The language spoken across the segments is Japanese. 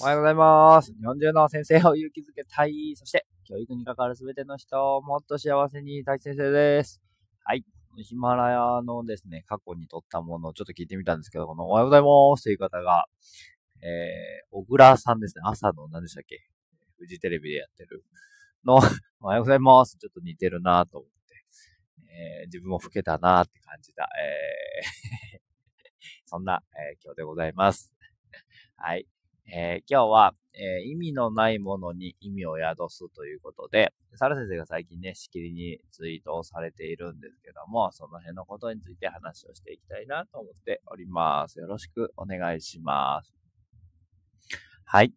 おはようございます。日本中の先生を勇気づけたい。そして、教育に関わるすべての人をもっと幸せにたい先生です。はい。ヒマラヤのですね、過去に撮ったものをちょっと聞いてみたんですけど、このおはようございますという方が、えー、小倉さんですね。朝の何でしたっけ？フジテレビでやってるの、おはようございます。ちょっと似てるなと思って、えー、自分も老けたなって感じた。えー そんな、えー、今日でございます。はい。えー、今日は、えー、意味のないものに意味を宿すということで、サラ先生が最近ね、しきりにツイートをされているんですけども、その辺のことについて話をしていきたいなと思っております。よろしくお願いします。はい。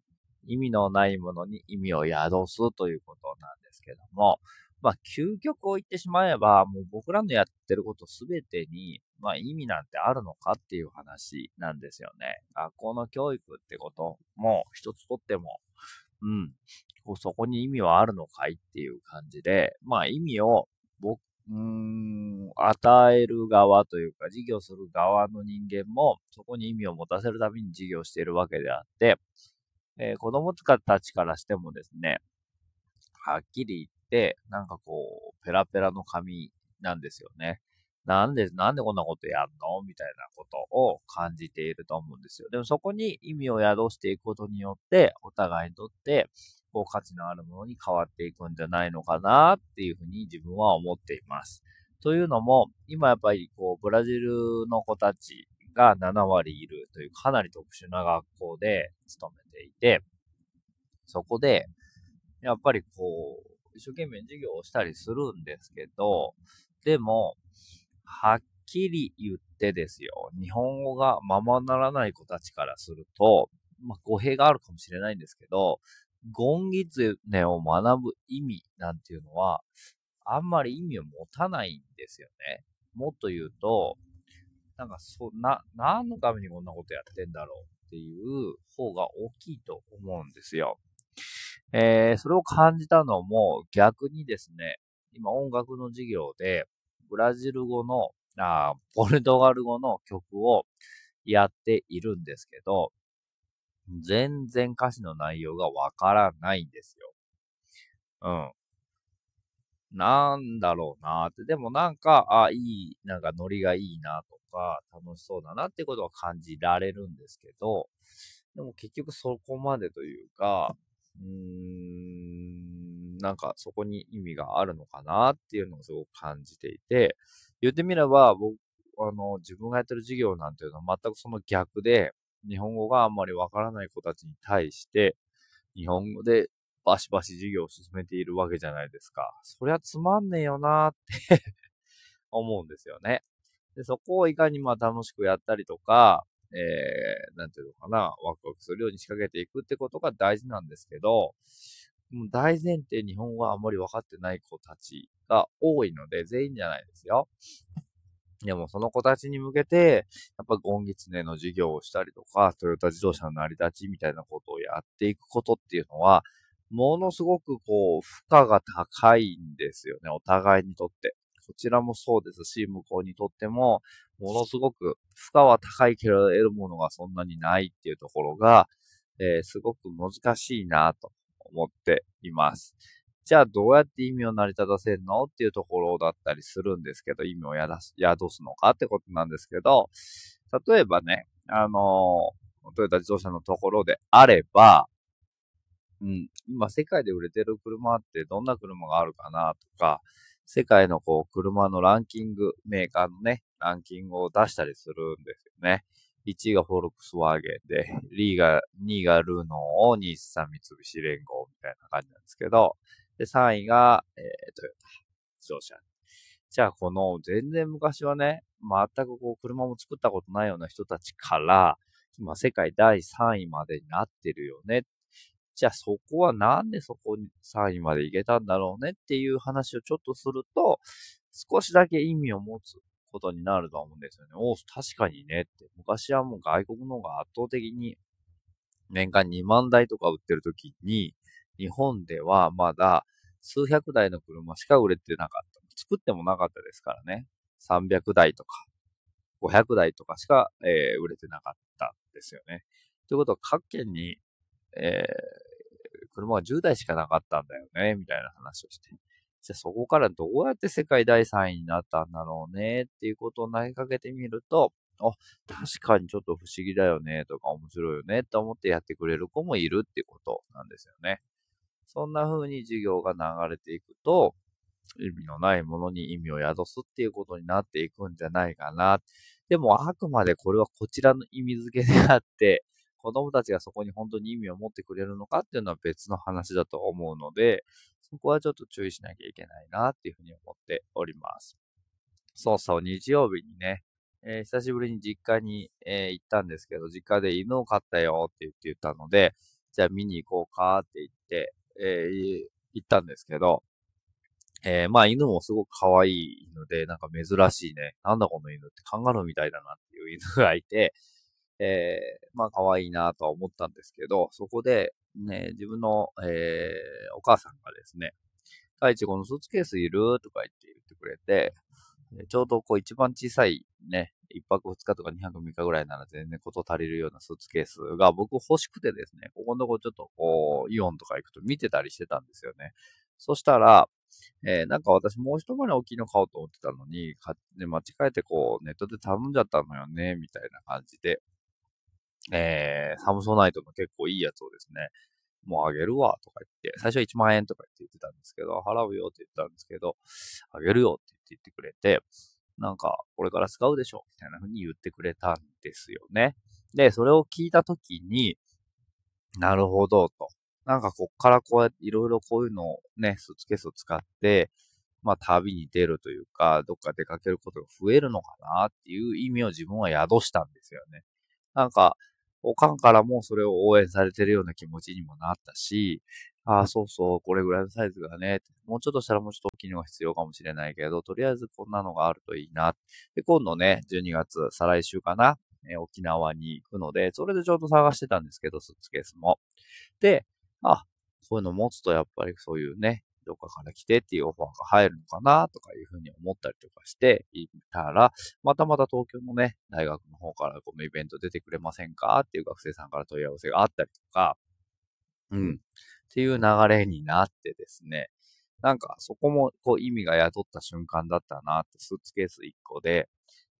意味のないものに意味を宿すということなんですけども、まあ、究極を言ってしまえば、もう僕らのやってることすべてに、まあ、意味なんてあるのかっていう話なんですよね。学校の教育ってことも一つとっても、うん、こうそこに意味はあるのかいっていう感じで、まあ、意味を僕、うーん、与える側というか、授業する側の人間も、そこに意味を持たせるために授業しているわけであって、えー、子供たちからしてもですね、はっきり言って、なんかこう、ペラペラの紙なんですよね。なんで、なんでこんなことやんの？みたいなことを感じていると思うんですよ。でもそこに意味を宿していくことによって、お互いにとって、こう価値のあるものに変わっていくんじゃないのかな？っていうふうに自分は思っています。というのも、今やっぱりこう、ブラジルの子たちが7割いるというかなり特殊な学校で勤めていて、そこで、やっぱりこう、一生懸命授業をしたりするんですけど、でも、はっきり言ってですよ、日本語がままならない子たちからすると、まあ、語弊があるかもしれないんですけど、ゴンギツネを学ぶ意味なんていうのは、あんまり意味を持たないんですよね。もっと言うと、なんかそ、な、何のためにこんなことやってんだろうっていう方が大きいと思うんですよ。えー、それを感じたのも逆にですね、今音楽の授業で、ブラジル語の、あポルトガル語の曲をやっているんですけど、全然歌詞の内容がわからないんですよ。うん。なんだろうなって。でもなんか、あ、いい、なんかノリがいいなとか、楽しそうだなってことは感じられるんですけど、でも結局そこまでというか、うーん、なんかそこに意味があるのかなっていうのをすごく感じていて、言ってみれば僕、あの、自分がやってる授業なんていうのは全くその逆で、日本語があんまりわからない子たちに対して、日本語でバシバシ授業を進めているわけじゃないですか。そりゃつまんねえよなって 思うんですよね。で、そこをいかにまあ楽しくやったりとか、えー、なんていうのかな、ワクワクするように仕掛けていくってことが大事なんですけど、もう大前提日本語はあんまり分かってない子たちが多いので、全員じゃないですよ。でもその子たちに向けて、やっぱゴンギツネの授業をしたりとか、トヨタ自動車の成り立ちみたいなことをやっていくことっていうのは、ものすごくこう、負荷が高いんですよね、お互いにとって。こちらもそうですし、向こうにとっても、ものすごく負荷は高いけど得るものがそんなにないっていうところが、えー、すごく難しいなと思っています。じゃあどうやって意味を成り立たせるのっていうところだったりするんですけど、意味を宿す宿すのかってことなんですけど、例えばね、あの、トヨタ自動車のところであれば、うん、今世界で売れてる車ってどんな車があるかなとか、世界のこう、車のランキング、メーカーのね、ランキングを出したりするんですよね。1位がフォルクスワーゲンで、2位が、2位がルノー、日産三菱連合みたいな感じなんですけど、で、3位が、えー、トヨタ自動車。じゃあ、この、全然昔はね、全くこう、車も作ったことないような人たちから、今、世界第3位までになってるよねじゃあそこはなんでそこに3位まで行けたんだろうねっていう話をちょっとすると、少しだけ意味を持つことになると思うんですよね。お確かにねって。昔はもう外国の方が圧倒的に年間2万台とか売ってる時に、日本ではまだ数百台の車しか売れてなかった。作ってもなかったですからね。300台とか、500台とかしか、えー、売れてなかったんですよね。ということは各県にえー、車が10台しかなかったんだよね、みたいな話をして。じゃあそこからどうやって世界第3位になったんだろうね、っていうことを投げかけてみると、あ、確かにちょっと不思議だよね、とか面白いよね、って思ってやってくれる子もいるってことなんですよね。そんな風に授業が流れていくと、意味のないものに意味を宿すっていうことになっていくんじゃないかな。でもあくまでこれはこちらの意味付けであって、子供たちがそこに本当に意味を持ってくれるのかっていうのは別の話だと思うので、そこはちょっと注意しなきゃいけないなっていうふうに思っております。そうそう、日曜日にね、えー、久しぶりに実家に、えー、行ったんですけど、実家で犬を飼ったよって言って言ったので、じゃあ見に行こうかって言って、えー、行ったんですけど、えー、まあ犬もすごく可愛い犬で、なんか珍しいね。なんだこの犬ってカンガルーみたいだなっていう犬がいて、えー、まあ可愛いなとは思ったんですけど、そこで、ね、自分の、えー、お母さんがですね、大地このスーツケースいる？とか言って言ってくれて、ちょうどこう一番小さいね、一泊二日とか二泊三日ぐらいなら全然こと足りるようなスーツケースが僕欲しくてですね、ここのとこちょっとこう、イオンとか行くと見てたりしてたんですよね。そしたら、えー、なんか私もう一回り大きいの買おうと思ってたのに、買って間違えてこう、ネットで頼んじゃったのよね、みたいな感じで、えー、サムソナイトの結構いいやつをですね、もうあげるわ、とか言って、最初は1万円とか言って言ってたんですけど、払うよって言ったんですけど、あげるよって言ってくれて、なんか、これから使うでしょみたいな風に言ってくれたんですよね。で、それを聞いたときに、なるほど、と。なんかこっからこうやっていろいろこういうのをね、スーツケースを使って、まあ旅に出るというか、どっか出かけることが増えるのかなっていう意味を自分は宿したんですよね。なんか、おかんからもそれを応援されてるような気持ちにもなったし、ああ、そうそう、これぐらいのサイズがね、もうちょっとしたらもうちょっと大きいのが必要かもしれないけど、とりあえずこんなのがあるといいな。で、今度ね、12月、再来週かな、え沖縄に行くので、それでちょうど探してたんですけど、スーツケースも。で、あ、そういうの持つとやっぱりそういうね、どっかから来てっていうオファーが入るのかなとかいうふうに思ったりとかしていたら、またまた東京のね、大学の方からこのイベント出てくれませんかっていう学生さんから問い合わせがあったりとか、うん。っていう流れになってですね、なんかそこもこう意味が宿った瞬間だったなってスーツケース1個で、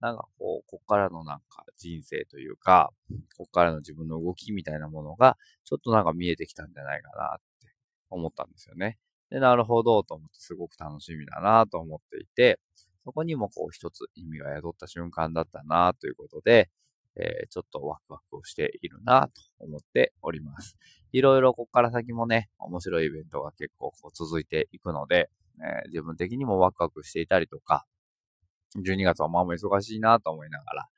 なんかこう、こっからのなんか人生というか、こっからの自分の動きみたいなものが、ちょっとなんか見えてきたんじゃないかなって思ったんですよね。で、なるほどと思ってすごく楽しみだなと思っていて、そこにもこう一つ意味が宿った瞬間だったなということで、えー、ちょっとワクワクをしているなと思っております。いろいろここから先もね、面白いイベントが結構こう続いていくので、えー、自分的にもワクワクしていたりとか、12月はまあまあ忙しいなと思いながら、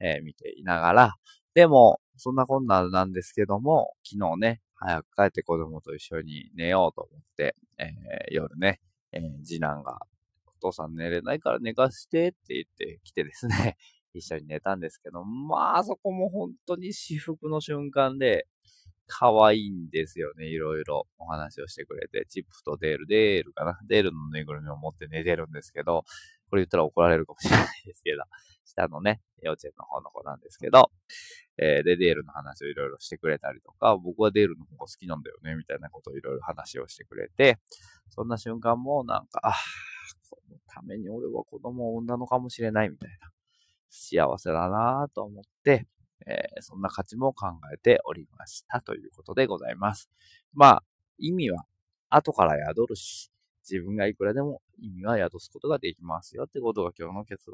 えー、見ていながら、でも、そんなこんななんですけども、昨日ね、早く帰って子供と一緒に寝ようと思って、えー、夜ね、えー、次男が、お父さん寝れないから寝かしてって言ってきてですね、一緒に寝たんですけど、まあそこも本当に至福の瞬間で、可愛いんですよね。いろいろお話をしてくれて。チップとデール、デールかな。デールのぬいぐるみを持って寝てるんですけど、これ言ったら怒られるかもしれないですけど、下のね、幼稚園の方の子なんですけど、えー、で、デールの話をいろいろしてくれたりとか、僕はデールの方が好きなんだよね、みたいなことをいろいろ話をしてくれて、そんな瞬間もなんか、ああこのために俺は子供を産んだのかもしれないみたいな、幸せだなぁと思って、えー、そんな価値も考えておりましたということでございます。まあ、意味は後から宿るし、自分がいくらでも意味は宿すことができますよってことが今日の結論。